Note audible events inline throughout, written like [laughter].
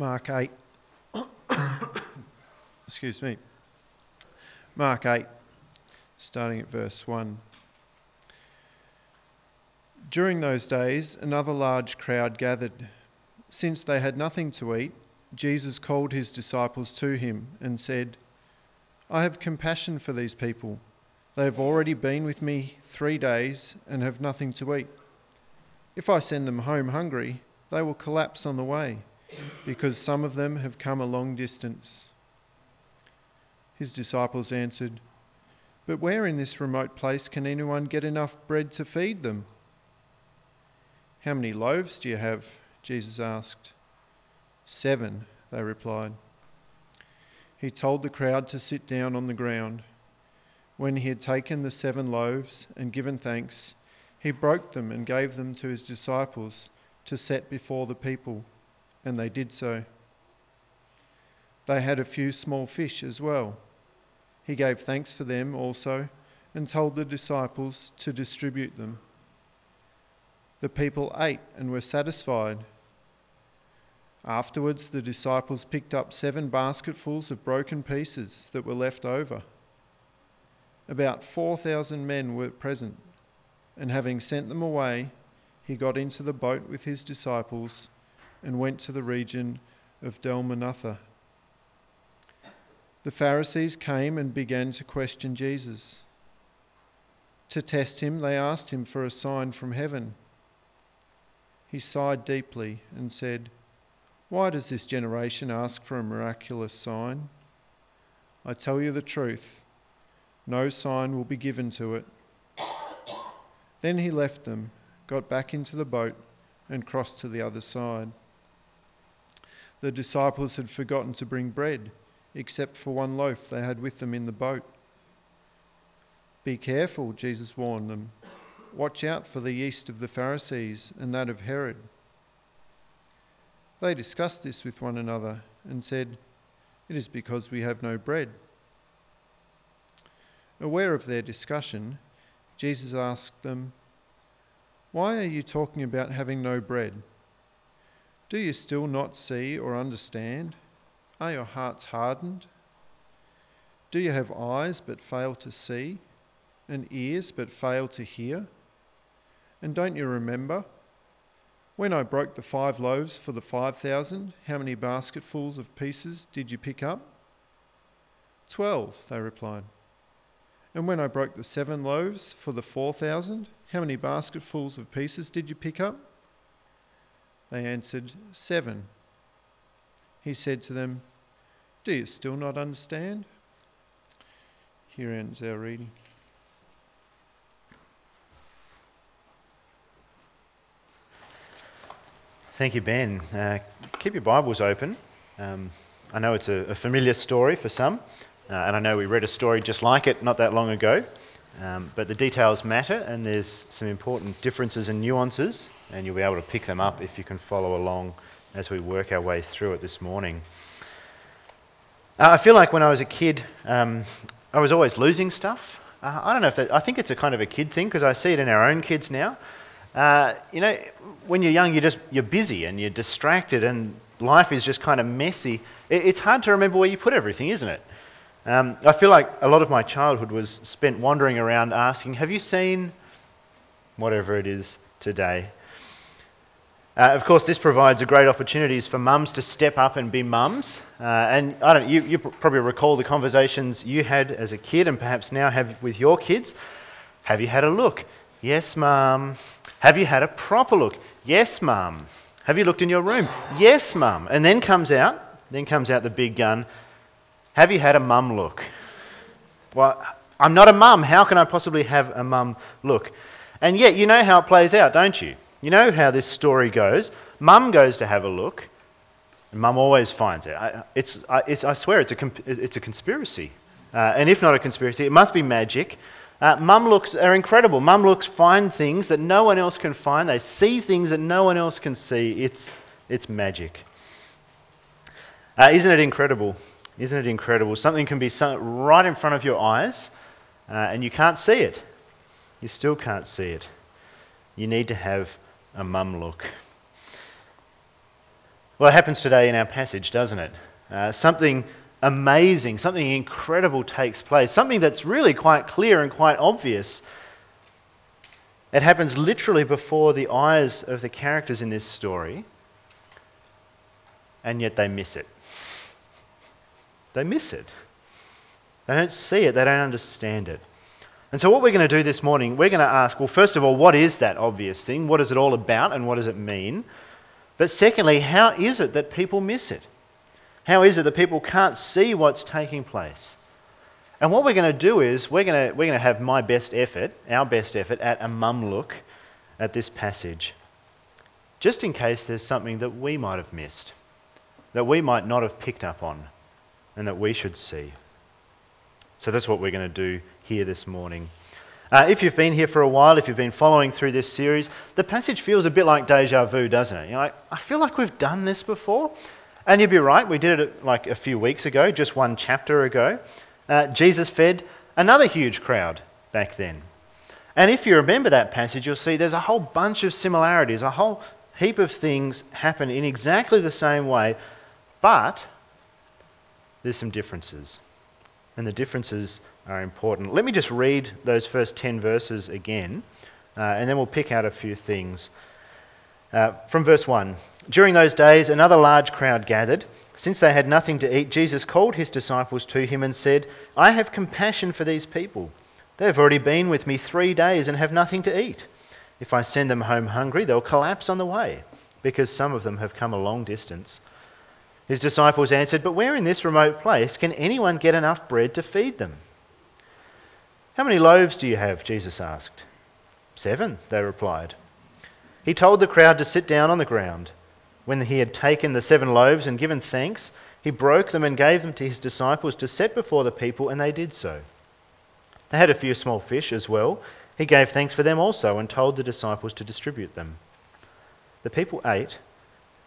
Mark 8. [coughs] Excuse me. Mark 8, starting at verse 1. During those days, another large crowd gathered. Since they had nothing to eat, Jesus called his disciples to him and said, I have compassion for these people. They have already been with me three days and have nothing to eat. If I send them home hungry, they will collapse on the way, because some of them have come a long distance. His disciples answered, But where in this remote place can anyone get enough bread to feed them? How many loaves do you have? Jesus asked. Seven, they replied. He told the crowd to sit down on the ground. When he had taken the seven loaves and given thanks, he broke them and gave them to his disciples to set before the people, and they did so. They had a few small fish as well. He gave thanks for them also and told the disciples to distribute them. The people ate and were satisfied. Afterwards, the disciples picked up seven basketfuls of broken pieces that were left over. About 4,000 men were present, and having sent them away, he got into the boat with his disciples and went to the region of Dalmanutha. The Pharisees came and began to question Jesus. To test him, they asked him for a sign from heaven. He sighed deeply and said, Why does this generation ask for a miraculous sign? I tell you the truth, no sign will be given to it. Then he left them, got back into the boat, and crossed to the other side. The disciples had forgotten to bring bread, except for one loaf they had with them in the boat. Be careful, Jesus warned them. Watch out for the yeast of the Pharisees and that of Herod. They discussed this with one another and said, It is because we have no bread. Aware of their discussion, Jesus asked them, Why are you talking about having no bread? Do you still not see or understand? Are your hearts hardened? Do you have eyes but fail to see, and ears but fail to hear? And don't you remember? When I broke the five loaves for the five thousand, how many basketfuls of pieces did you pick up? Twelve, they replied. And when I broke the seven loaves for the four thousand, how many basketfuls of pieces did you pick up? They answered, Seven. He said to them, Do you still not understand? Here ends our reading. Thank you, Ben. Uh, keep your Bibles open. Um, I know it's a, a, familiar story for some, uh, and I know we read a story just like it not that long ago, um, but the details matter, and there's some important differences and nuances, and you'll be able to pick them up if you can follow along as we work our way through it this morning. Uh, I feel like when I was a kid, um, I was always losing stuff. Uh, I don't know if that, I think it's a kind of a kid thing because I see it in our own kids now. Uh, you know, when you're young, you're just you're busy and you're distracted, and life is just kind of messy. It, it's hard to remember where you put everything, isn't it? Um, I feel like a lot of my childhood was spent wandering around asking, "Have you seen whatever it is today?" Uh, of course, this provides a great opportunities for mums to step up and be mums. Uh, and I don't, you, you probably recall the conversations you had as a kid, and perhaps now have with your kids. Have you had a look? Yes, mum. Have you had a proper look? Yes, mum. Have you looked in your room? Yes, mum. And then comes out, then comes out the big gun. Have you had a mum look? Well, I'm not a mum. How can I possibly have a mum look? And yet, you know how it plays out, don't you? You know how this story goes. Mum goes to have a look, and mum always finds it. It's, it's, I swear it's a, it's a conspiracy. Uh, and if not a conspiracy, it must be magic uh, mum looks are incredible. Mum looks find things that no one else can find. They see things that no one else can see. It's, it's magic. Uh, isn't it incredible? Isn't it incredible? Something can be right in front of your eyes uh, and you can't see it. You still can't see it. You need to have a mum look. Well, it happens today in our passage, doesn't it? Uh, something amazing, something incredible takes place, something that's really quite clear and quite obvious. It happens literally before the eyes of the characters in this story, and yet they miss it. They miss it. They don't see it, they don't understand it. And so, what we're going to do this morning, we're going to ask well, first of all, what is that obvious thing? What is it all about and what does it mean? But secondly, how is it that people miss it? How is it that people can't see what's taking place? And what we're going to do is we're going to, we're going to have my best effort, our best effort, at a mum look at this passage, just in case there's something that we might have missed, that we might not have picked up on, and that we should see. So that's what we're going to do here this morning. Uh, if you've been here for a while, if you've been following through this series, the passage feels a bit like deja vu, doesn't it? You know, I feel like we've done this before. And you'd be right, we did it like a few weeks ago, just one chapter ago. Uh, Jesus fed another huge crowd back then. And if you remember that passage, you'll see there's a whole bunch of similarities, a whole heap of things happen in exactly the same way, but there's some differences and the differences are important. Let me just read those first 10 verses again, uh, and then we'll pick out a few things. Uh, from verse 1 During those days, another large crowd gathered. Since they had nothing to eat, Jesus called his disciples to him and said, I have compassion for these people. They have already been with me three days and have nothing to eat. If I send them home hungry, they'll collapse on the way, because some of them have come a long distance. His disciples answered, But where in this remote place can anyone get enough bread to feed them? How many loaves do you have? Jesus asked. Seven, they replied. He told the crowd to sit down on the ground. When he had taken the seven loaves and given thanks, he broke them and gave them to his disciples to set before the people, and they did so. They had a few small fish as well. He gave thanks for them also and told the disciples to distribute them. The people ate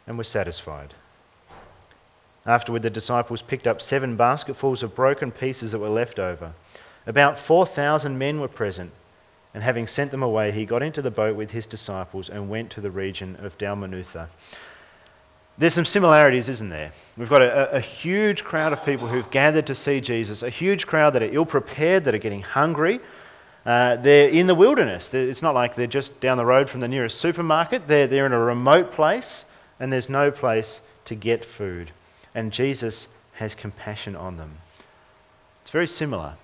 and were satisfied. Afterward, the disciples picked up seven basketfuls of broken pieces that were left over. About 4,000 men were present, and having sent them away, he got into the boat with his disciples and went to the region of Dalmanutha. There's some similarities, isn't there? We've got a, a, huge crowd of people who've gathered to see Jesus, a huge crowd that are ill prepared, that are getting hungry. Uh, they're in the wilderness. It's not like they're just down the road from the nearest supermarket. They're, they're in a remote place, and there's no place to get food and Jesus has compassion on them. It's very similar.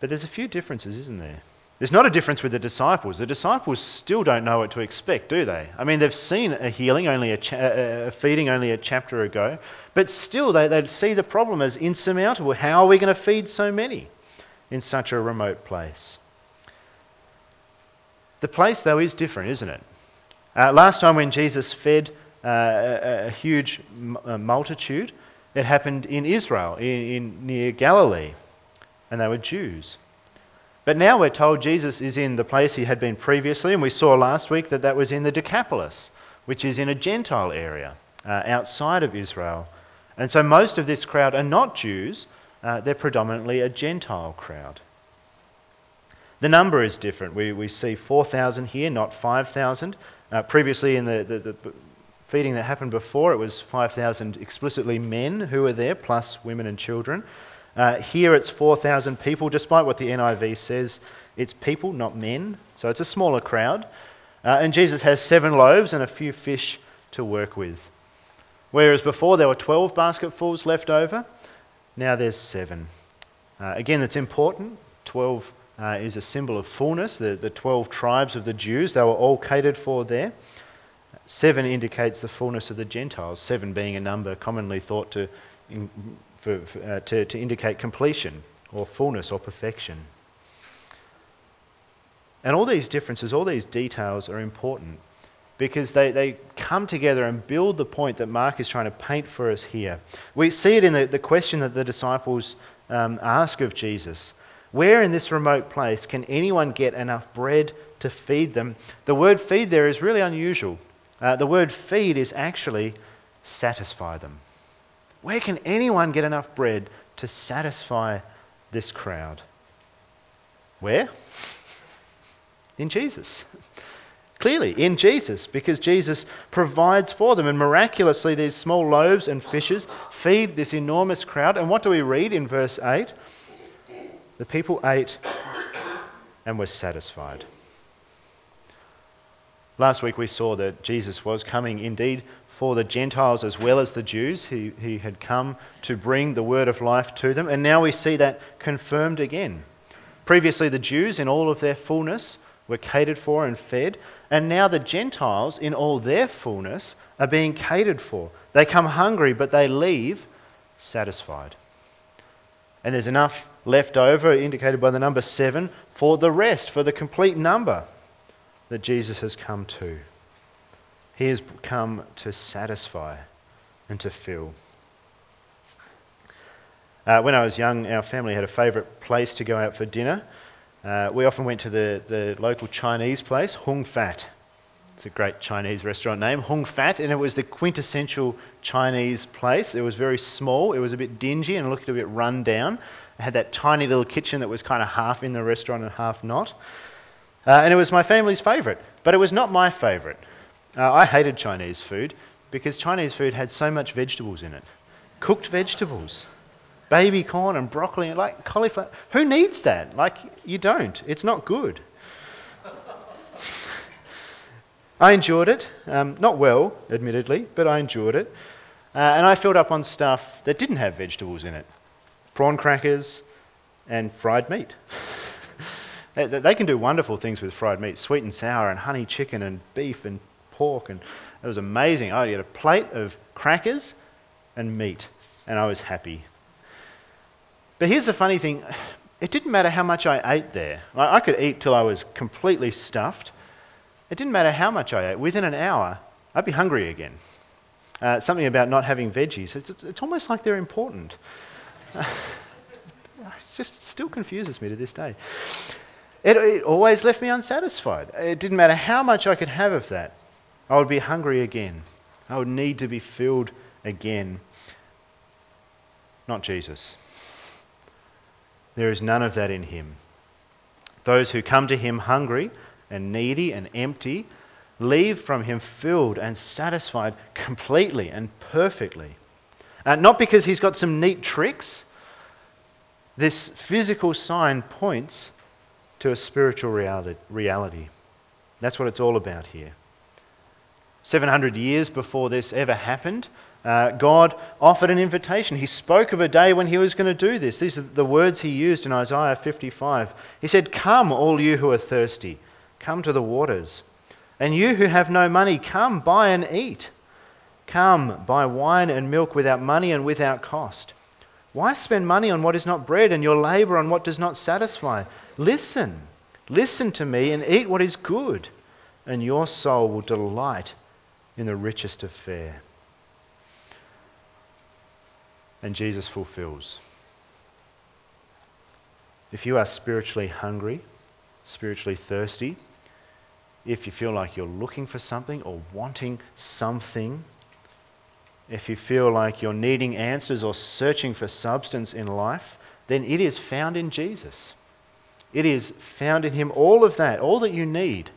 But there's a few differences, isn't there? There's not a difference with the disciples. The disciples still don't know what to expect, do they? I mean, they've seen a healing, only a, cha- a feeding only a chapter ago, but still they, they see the problem as insurmountable. How are we going to feed so many in such a remote place? The place, though, is different, isn't it? Uh, last time when Jesus fed a, a, huge multitude. It happened in Israel, in, in, near Galilee, and they were Jews. But now we're told Jesus is in the place he had been previously, and we saw last week that that was in the Decapolis, which is in a Gentile area uh, outside of Israel. And so most of this crowd are not Jews, uh, they're predominantly a Gentile crowd. The number is different. We, we see 4,000 here, not 5,000. Uh, previously, in the, the, the, feeding that happened before, it was 5,000 explicitly men who were there, plus women and children. Uh, here it's 4,000 people, despite what the NIV says, it's people, not men. So it's a smaller crowd. Uh, and Jesus has seven loaves and a few fish to work with. Whereas before there were 12 basketfuls left over, now there's seven. Uh, again, it's important. 12 uh, is a symbol of fullness. The, the 12 tribes of the Jews, they were all catered for there. Seven indicates the fullness of the Gentiles, seven being a number commonly thought to, for, for, uh, to, to indicate completion or fullness or perfection. And all these differences, all these details are important because they, they come together and build the point that Mark is trying to paint for us here. We see it in the, the question that the disciples um, ask of Jesus Where in this remote place can anyone get enough bread to feed them? The word feed there is really unusual. Uh, the word feed is actually satisfy them. Where can anyone get enough bread to satisfy this crowd? Where? In Jesus. Clearly, in Jesus, because Jesus provides for them. And miraculously, these small loaves and fishes feed this enormous crowd. And what do we read in verse 8? The people ate and were satisfied. Last week we saw that Jesus was coming indeed for the Gentiles as well as the Jews. He, he had come to bring the word of life to them. And now we see that confirmed again. Previously, the Jews, in all of their fullness, were catered for and fed. And now the Gentiles, in all their fullness, are being catered for. They come hungry, but they leave satisfied. And there's enough left over, indicated by the number seven, for the rest, for the complete number that Jesus has come to. He has come to satisfy and to fill. Uh, when I was young, our family had a favourite place to go out for dinner. Uh, we often went to the, the local Chinese place, Hung Fat. It's a great Chinese restaurant name, Hung Fat, and it was the quintessential Chinese place. It was very small, it was a bit dingy and looked a bit run down. It had that tiny little kitchen that was kind of half in the restaurant and half not. Uh, and it was my family's favourite, but it was not my favourite. Uh, I hated Chinese food because Chinese food had so much vegetables in it. Cooked vegetables, baby corn and broccoli and like cauliflower. Who needs that? Like, you don't. It's not good. [laughs] I enjoyed it. Um, not well, admittedly, but I enjoyed it. Uh, and I filled up on stuff that didn't have vegetables in it prawn crackers and fried meat. [laughs] they, can do wonderful things with fried meat sweet and sour, and honey chicken, and beef, and pork. And it was amazing. I had a plate of crackers and meat, and I was happy. But here's the funny thing it didn't matter how much I ate there. I could eat till I was completely stuffed. It didn't matter how much I ate. Within an hour, I'd be hungry again. Uh, something about not having veggies. It's, it's almost like they're important. [laughs] It just still confuses me to this day. It, it always left me unsatisfied. It didn't matter how much I could have of that. I would be hungry again. I would need to be filled again. Not Jesus. There is none of that in him. Those who come to him hungry and needy and empty leave from him filled and satisfied completely and perfectly. Uh, not because he's got some neat tricks. This physical sign points to a spiritual reality. That's what it's all about here. 700 years before this ever happened, uh, God offered an invitation. He spoke of a day when he was going to do this. These are the words he used in Isaiah 55. He said, Come, all you who are thirsty, come to the waters. And you who have no money, come, buy and eat. Come, buy wine and milk without money and without cost. Why spend money on what is not bread and your labor on what does not satisfy? Listen, listen to me and eat what is good, and your soul will delight in the richest of fare. And Jesus fulfills. If you are spiritually hungry, spiritually thirsty, if you feel like you're looking for something or wanting something, if you feel like you're needing answers or searching for substance in life, then it is found in Jesus. It is found in Him, all of that, all that you need,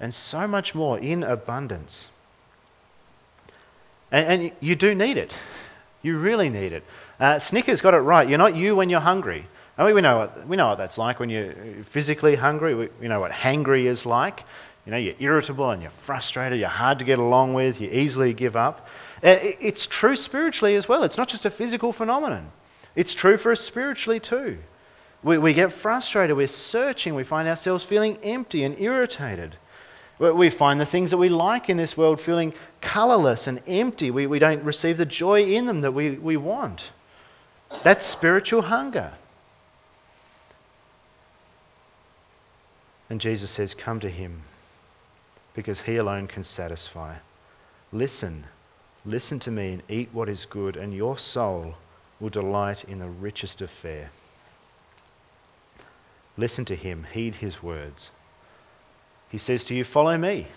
and so much more in abundance. And, and you do need it. You really need it. Uh, Snickers got it right. You're not you when you're hungry. I mean, we know what, we know what that's like when you're physically hungry. We, we know what hangry is like. You know, you're irritable and you're frustrated, you're hard to get along with, you easily give up. Uh, it's true spiritually as well. It's not just a physical phenomenon, it's true for us spiritually too. We, we get frustrated, we're searching, we find ourselves feeling empty and irritated. We find the things that we like in this world feeling colourless and empty. We, we don't receive the joy in them that we, we want. That's spiritual hunger. And Jesus says, Come to him because he alone can satisfy. Listen, listen to me and eat what is good, and your soul will delight in the richest of fare. Listen to him, heed his words. He says to you, Follow me.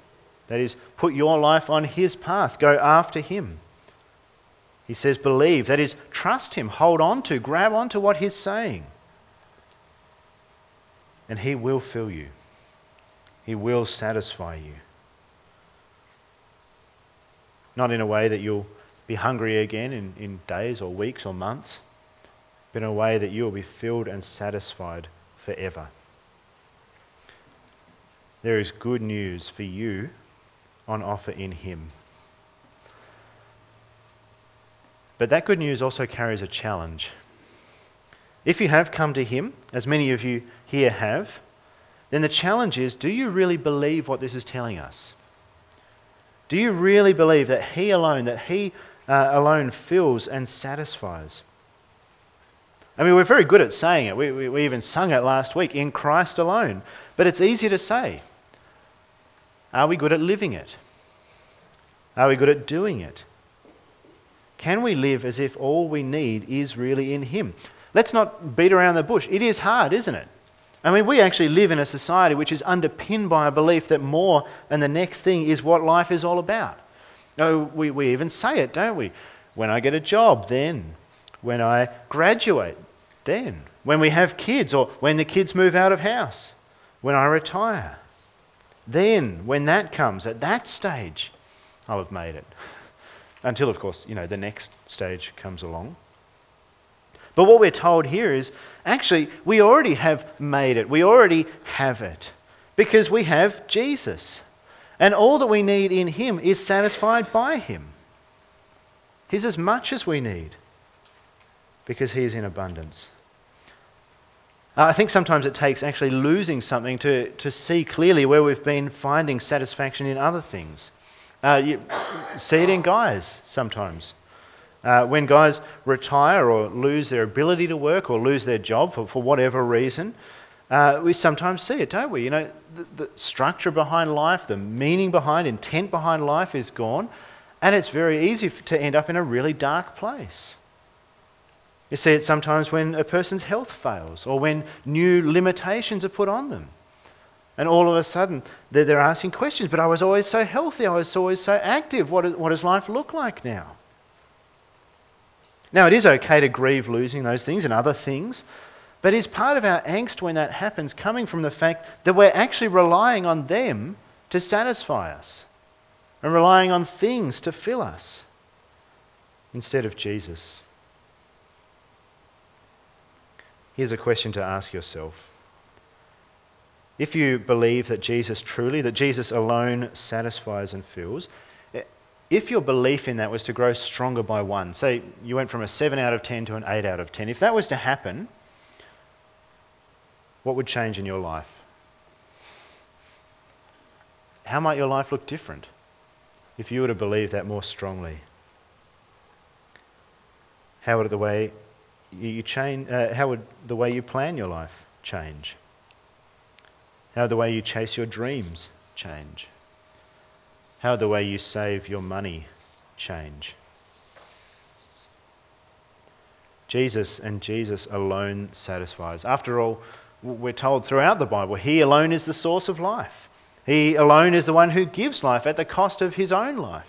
That is, put your life on his path, go after him. He says, Believe. That is, trust him, hold on to, grab on to what he's saying. And he will fill you. He will satisfy you. Not in a way that you'll be hungry again in, in days or weeks or months, but in a way that you will be filled and satisfied forever. There is good news for you on offer in Him. But that good news also carries a challenge. If you have come to Him, as many of you here have, then the challenge is do you really believe what this is telling us? Do you really believe that He alone, that He uh, alone fills and satisfies? I mean, we're very good at saying it. We, we, we even sung it last week in Christ alone. But it's easy to say. Are we good at living it? Are we good at doing it? Can we live as if all we need is really in Him? Let's not beat around the bush. It is hard, isn't it? I mean, we actually live in a society which is underpinned by a belief that more and the next thing is what life is all about. No, we, we even say it, don't we? When I get a job, then. When I graduate, then. When we have kids, or when the kids move out of house. When I retire. Then, when that comes, at that stage, I'll have made it. [laughs] Until, of course, you know, the next stage comes along. But what we're told here is actually, we already have made it. We already have it. Because we have Jesus. And all that we need in Him is satisfied by Him. He's as much as we need because He is in abundance. Uh, I think sometimes it takes actually losing something to, to see clearly where we've been finding satisfaction in other things. Uh, you see it in guys sometimes. Uh, when guys retire or lose their ability to work or lose their job for, for whatever reason, uh, we sometimes see it, don't we? You know, the, the structure behind life, the meaning behind, intent behind life is gone, and it's very easy to end up in a really dark place. You see it sometimes when a person's health fails or when new limitations are put on them. And all of a sudden, they're, they're asking questions, but I was always so healthy, I was always so active. What, is, what does life look like now? Now, it is okay to grieve losing those things and other things, but is part of our angst when that happens coming from the fact that we're actually relying on them to satisfy us and relying on things to fill us instead of Jesus? Here's a question to ask yourself. If you believe that Jesus truly, that Jesus alone satisfies and fills, if your belief in that was to grow stronger by one, say you went from a 7 out of 10 to an 8 out of 10, if that was to happen, what would change in your life? How might your life look different if you were to believe that more strongly? How would the way you change? Uh, how would the way you plan your life change? How would the way you chase your dreams change? How the way you save your money change? Jesus and Jesus alone satisfies. After all, we're told throughout the Bible, He alone is the source of life. He alone is the one who gives life at the cost of His own life.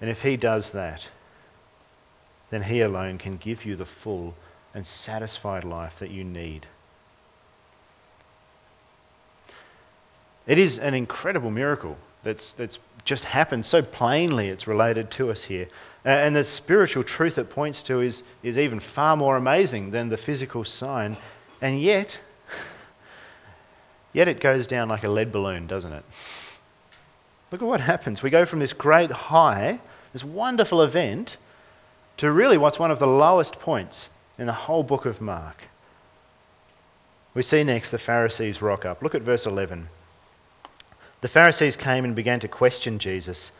And if He does that, then He alone can give you the full and satisfied life that you need. It is an incredible miracle that's, that's just happened so plainly, it's related to us here. And the spiritual truth it points to is, is even far more amazing than the physical sign. And yet, yet it goes down like a lead balloon, doesn't it? Look at what happens. We go from this great high, this wonderful event, to really what's one of the lowest points in the whole book of Mark. We see next the Pharisees rock up. Look at verse 11. The Pharisees came and began to question Jesus.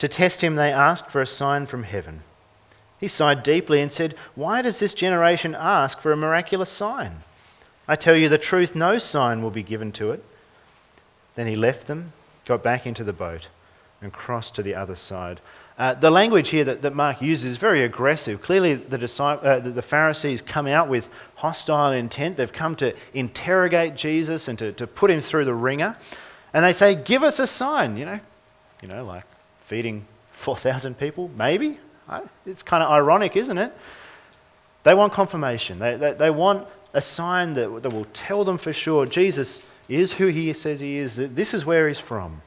To test him, they asked for a sign from heaven. He sighed deeply and said, Why does this generation ask for a miraculous sign? I tell you the truth, no sign will be given to it. Then he left them, got back into the boat, and crossed to the other side. Uh, the language here that, that, Mark uses is very aggressive. Clearly, the, disciple, uh, the, Pharisees come out with hostile intent. They've come to interrogate Jesus and to, to put him through the wringer. And they say, Give us a sign, you know, you know, like feeding 4,000 people, maybe. It's kind of ironic, isn't it? They want confirmation. They, they, they want a sign that, that will tell them for sure Jesus is who he says he is, that this is where he's from.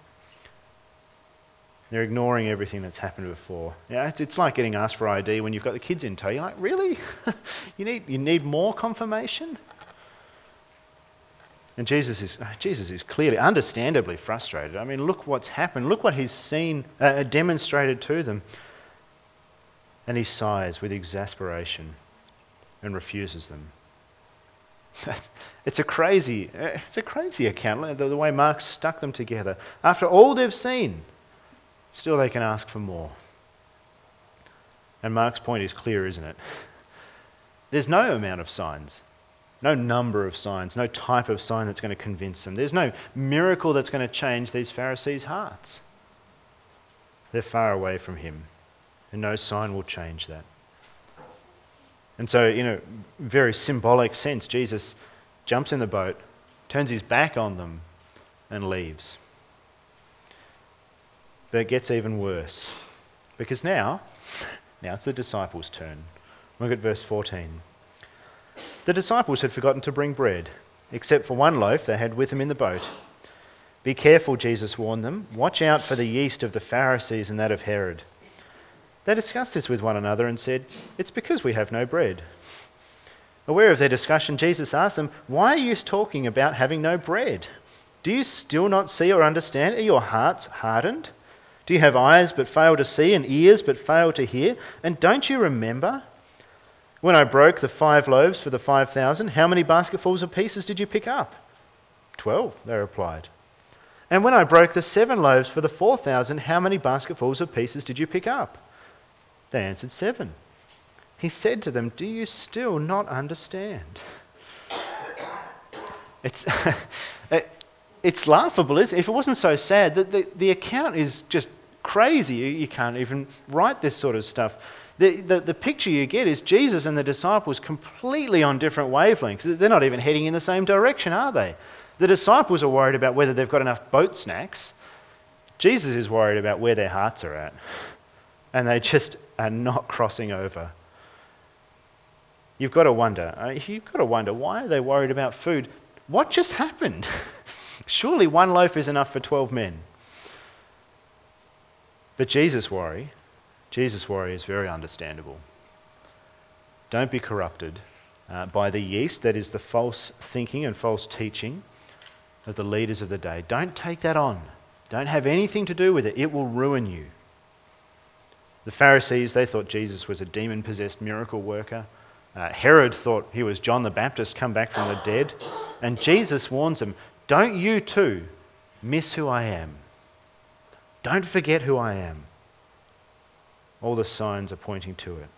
They're ignoring everything that's happened before. Yeah, it's, it's like getting asked for ID when you've got the kids in tow. You're like, really? [laughs] you, need, you need more confirmation? And Jesus is, Jesus is clearly, understandably frustrated. I mean, look what's happened. Look what he's seen uh, demonstrated to them. And he sighs with exasperation and refuses them. [laughs] it's a crazy, uh, it's a crazy account. The, the way Mark stuck them together. After all they've seen, still they can ask for more. And Mark's point is clear, isn't it? There's no amount of signs, no number of signs, no type of sign that's going to convince them. There's no miracle that's going to change these Pharisees' hearts. They're far away from him, and no sign will change that. And so, in a very symbolic sense, Jesus jumps in the boat, turns his back on them, and leaves. But it gets even worse. Because now, [laughs] now it's the disciples' turn. Look at verse 14. The disciples had forgotten to bring bread, except for one loaf they had with them in the boat. Be careful, Jesus warned them. Watch out for the yeast of the Pharisees and that of Herod. They discussed this with one another and said, It's because we have no bread. Aware of their discussion, Jesus asked them, Why are you talking about having no bread? Do you still not see or understand? Are your hearts hardened? Do you have eyes but fail to see and ears but fail to hear? And don't you remember? When I broke the five loaves for the five thousand, how many basketfuls of pieces did you pick up? Twelve, they replied. And when I broke the seven loaves for the four thousand, how many basketfuls of pieces did you pick up? They answered, Seven. He said to them, Do you still not understand? It's, [laughs] it's laughable, is it? If it wasn't so sad, the, the, the account is just crazy. You, you, can't even write this sort of stuff. The, the, the picture you get is Jesus and the disciples completely on different wavelengths. They're not even heading in the same direction, are they? The disciples are worried about whether they've got enough boat snacks. Jesus is worried about where their hearts are at. And they just are not [laughs] crossing over. You've got to wonder. Uh, you've got to wonder why are they worried about food? What just happened? [laughs] Surely one loaf is enough for 12 men. But Jesus' worry, Jesus' worry is very understandable. Don't be corrupted uh, by the yeast that is the false thinking and false teaching of the leaders of the day. Don't take that on. Don't have anything to do with it. It will ruin you. The Pharisees, they thought Jesus was a demon possessed miracle worker. Uh, Herod thought he was John the Baptist come back from the dead. And Jesus warns them don't you too miss who I am. Don't forget who I am. All the signs are pointing to it.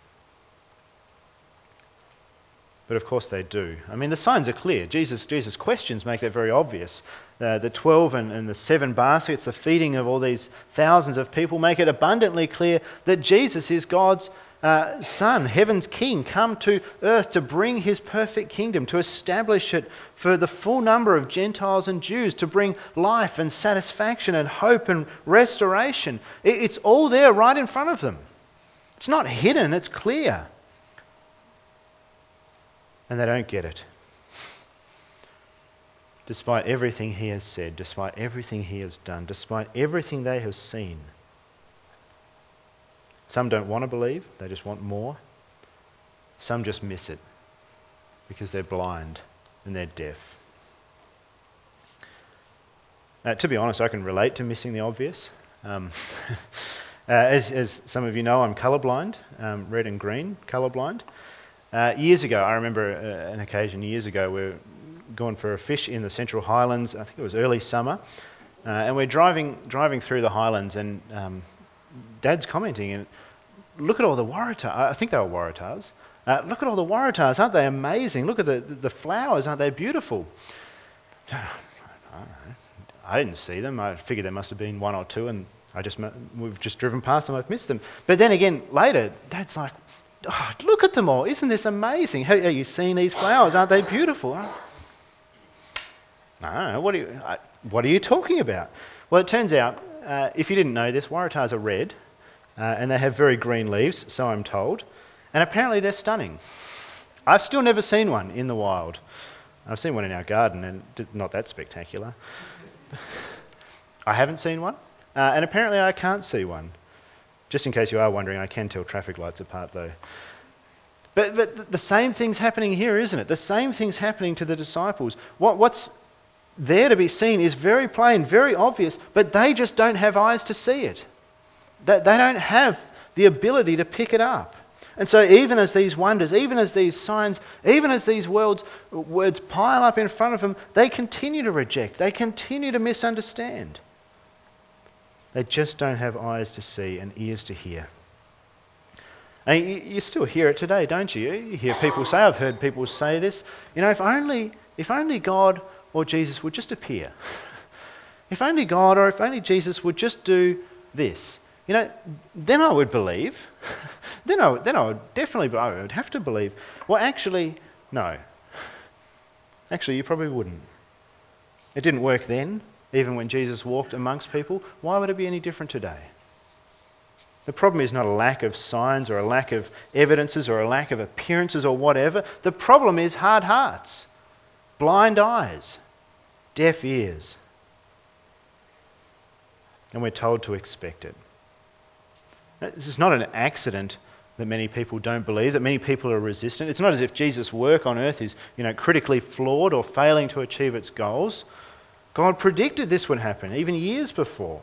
But of course they do. I mean, the signs are clear. Jesus, Jesus' questions make that very obvious. Uh, the 12 and, and the seven baskets, the feeding of all these thousands of people, make it abundantly clear that Jesus is God's uh, Son, heaven's King, come to earth to bring his perfect kingdom, to establish it for the full number of Gentiles and Jews, to bring life and satisfaction and hope and restoration. It's all there right in front of them. It's not hidden, it's clear. And they don't get it. Despite everything he has said, despite everything he has done, despite everything they have seen. Some don't want to believe, they just want more. Some just miss it because they're blind and they're deaf. Uh, to be honest, I can relate to missing the obvious. Um, [laughs] uh, as, as, some of you know, I'm colourblind, um, red and green colourblind. Uh, years ago, I remember uh, an occasion years ago, we were going for a fish in the Central Highlands. I think it was early summer, uh, and we're driving driving through the Highlands, and um, Dad's commenting, and look at all the waratahs. I think they were waratahs. Uh, look at all the waratahs. Aren't they amazing? Look at the, the flowers. Aren't they beautiful? [sighs] I didn't see them. I figured there must have been one or two, and I just we've just driven past them. I've missed them. But then again, later, Dad's like, oh, "Look at them all! Isn't this amazing? Have you seen these flowers? Aren't they beautiful?" I don't know. What are you, what are you talking about? Well, it turns out uh, if you didn't know this, waratahs are red uh, and they have very green leaves, so I'm told. And apparently they're stunning. I've still never seen one in the wild. I've seen one in our garden and not that spectacular. [laughs] I haven't seen one, uh, and apparently I can't see one. Just in case you are wondering, I can tell traffic lights apart though. But, but the same thing's happening here, isn't it? The same thing's happening to the disciples. What, what's there to be seen is very plain, very obvious, but they just don't have eyes to see it. They, don't have the ability to pick it up. And so, even as these wonders, even as these signs, even as these words, words pile up in front of them, they continue to reject. They continue to misunderstand. They just don't have eyes to see and ears to hear. And you still hear it today, don't you? You hear people say, I've heard people say this, you know, if only, if only God or Jesus would just appear. If only God or if only Jesus would just do this, you know, then I would believe. [laughs] then, I, then I would definitely, I would have to believe. Well, actually, no. Actually, you probably wouldn't. It didn't work then, even when Jesus walked amongst people. Why would it be any different today? The problem is not a lack of signs or a lack of evidences or a lack of appearances or whatever. The problem is hard hearts, blind eyes, deaf ears. And we're told to expect it. This is not an accident that many people don't believe, that many people are resistant. It's not as if Jesus' work on earth is you know, critically flawed or failing to achieve its goals. God predicted this would happen even years before.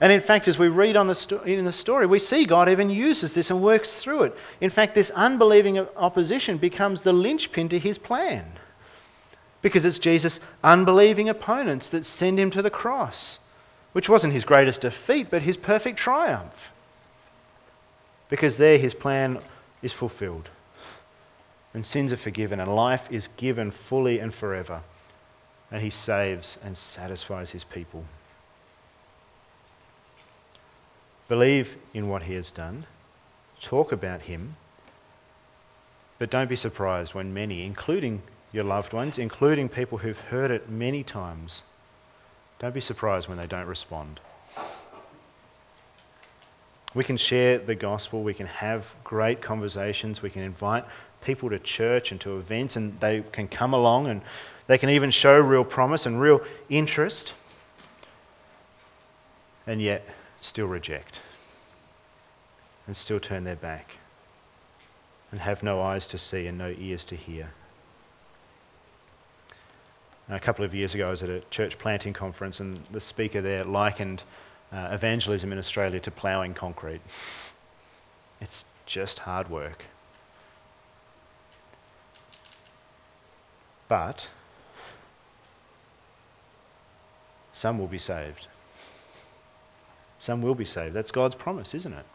And in fact, as we read on the sto- in the story, we see God even uses this and works through it. In fact, this unbelieving opposition becomes the linchpin to his plan. Because it's Jesus' unbelieving opponents that send him to the cross, which wasn't his greatest defeat, but his perfect triumph. Because there his plan is fulfilled, and sins are forgiven, and life is given fully and forever, and he saves and satisfies his people. Believe in what he has done, talk about him, but don't be surprised when many, including your loved ones, including people who've heard it many times, don't be surprised when they don't respond. We can share the gospel, we can have great conversations, we can invite people to church and to events, and they can come along and they can even show real promise and real interest, and yet still reject and still turn their back and have no eyes to see and no ears to hear. A couple of years ago, I was at a church planting conference, and the speaker there likened uh, evangelism in Australia to ploughing concrete. It's just hard work. But some will be saved. Some will be saved. That's God's promise, isn't it?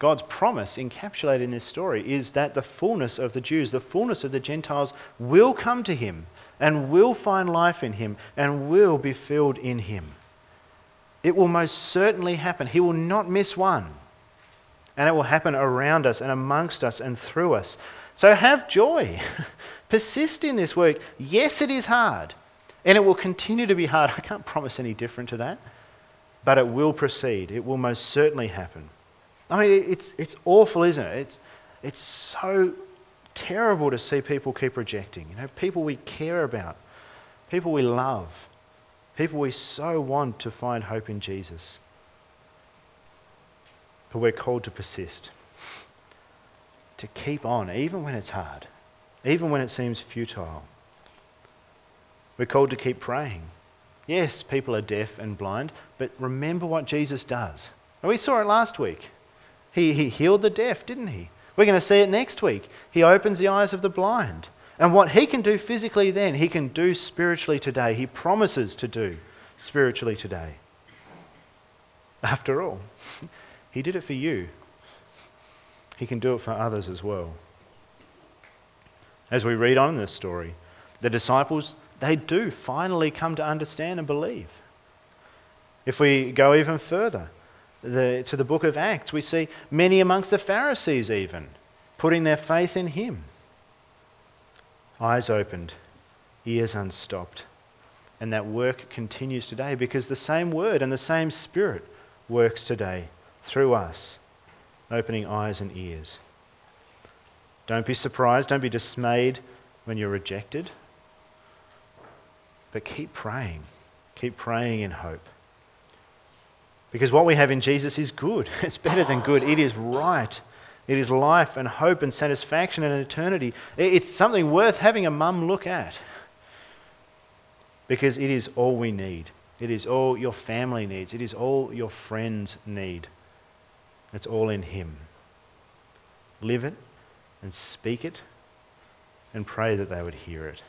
God's promise encapsulated in this story is that the fullness of the Jews, the fullness of the Gentiles, will come to him and will find life in him and will be filled in him. It will most certainly happen. He will not miss one. And it will happen around us and amongst us and through us. So have joy. [laughs] Persist in this work. Yes, it is hard. And it will continue to be hard. [laughs] I can't promise any different to that. But it will proceed. It will most certainly happen. I mean, it's, it's awful, isn't it? It's, it's so terrible to see people keep rejecting. You know, people we care about, people we love, people we so want to find hope in Jesus. But we're called to persist, to keep on, even when it's hard, even when it seems futile. We're called to keep praying. Yes, people are deaf and blind, but remember what Jesus does. And we saw it last week. He, he healed the deaf, didn't he? We're going to see it next week. He opens the eyes of the blind. And what he can do physically then, he can do spiritually today. He promises to do spiritually today. After all, [laughs] he did it for you. He can do it for others as well. As we read on in this story, the disciples, they do finally come to understand and believe. If we go even further, the, to the book of Acts, we see many amongst the Pharisees even putting their faith in him. Eyes opened, ears unstopped. And that work continues today because the same word and the same spirit works today through us, opening eyes and ears. Don't be surprised, don't be dismayed when you're rejected. But keep praying. Keep praying in hope. Because what we have in Jesus is good. [laughs] It's better than good. It is right. It is life and hope and satisfaction and eternity. It's something worth having a mum look at. Because it is all we need. It is all your family needs. It is all your friends need. It's all in Him. Live it and speak it and pray that they would hear it.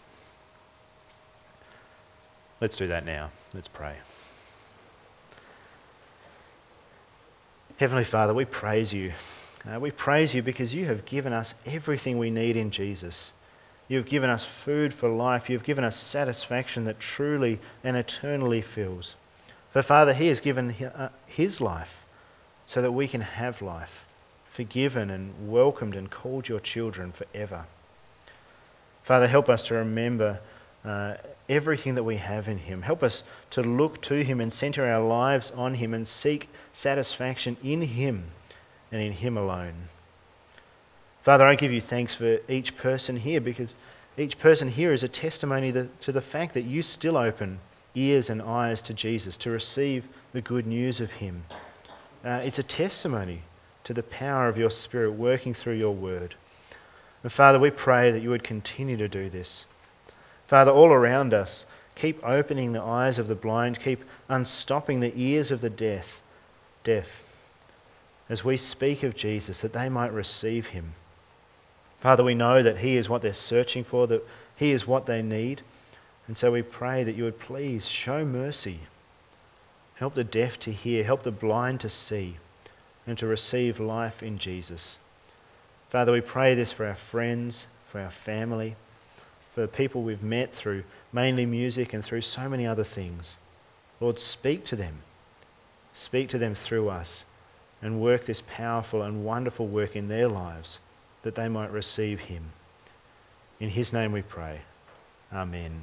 Let's do that now. Let's pray. Heavenly Father, we praise you. Uh, we praise you because you have given us everything we need in Jesus. You've given us food for life. You've given us satisfaction that truly and eternally fills. For Father, He has given uh, His life so that we can have life, forgiven and welcomed and called your children forever. Father, help us to remember uh, everything that we have in Him. Help us to look to Him and center our lives on Him and seek satisfaction in Him and in Him alone. Father, I give you thanks for each person here because each person here is a testimony to the fact that you still open ears and eyes to Jesus to receive the good news of Him. Uh, it's a testimony to the power of your Spirit working through your word. And Father, we pray that you would continue to do this. Father, all around us, keep opening the eyes of the blind, keep unstopping the ears of the deaf, deaf, as we speak of Jesus, that they might receive him. Father, we know that he is what they're searching for, that he is what they need. And so we pray that you would please show mercy. Help the deaf to hear, help the blind to see, and to receive life in Jesus. Father, we pray this for our friends, for our family for the people we've met through mainly music and through so many other things. Lord, speak to them. Speak to them through us and work this powerful and wonderful work in their lives that they might receive Him. In His name we pray. Amen.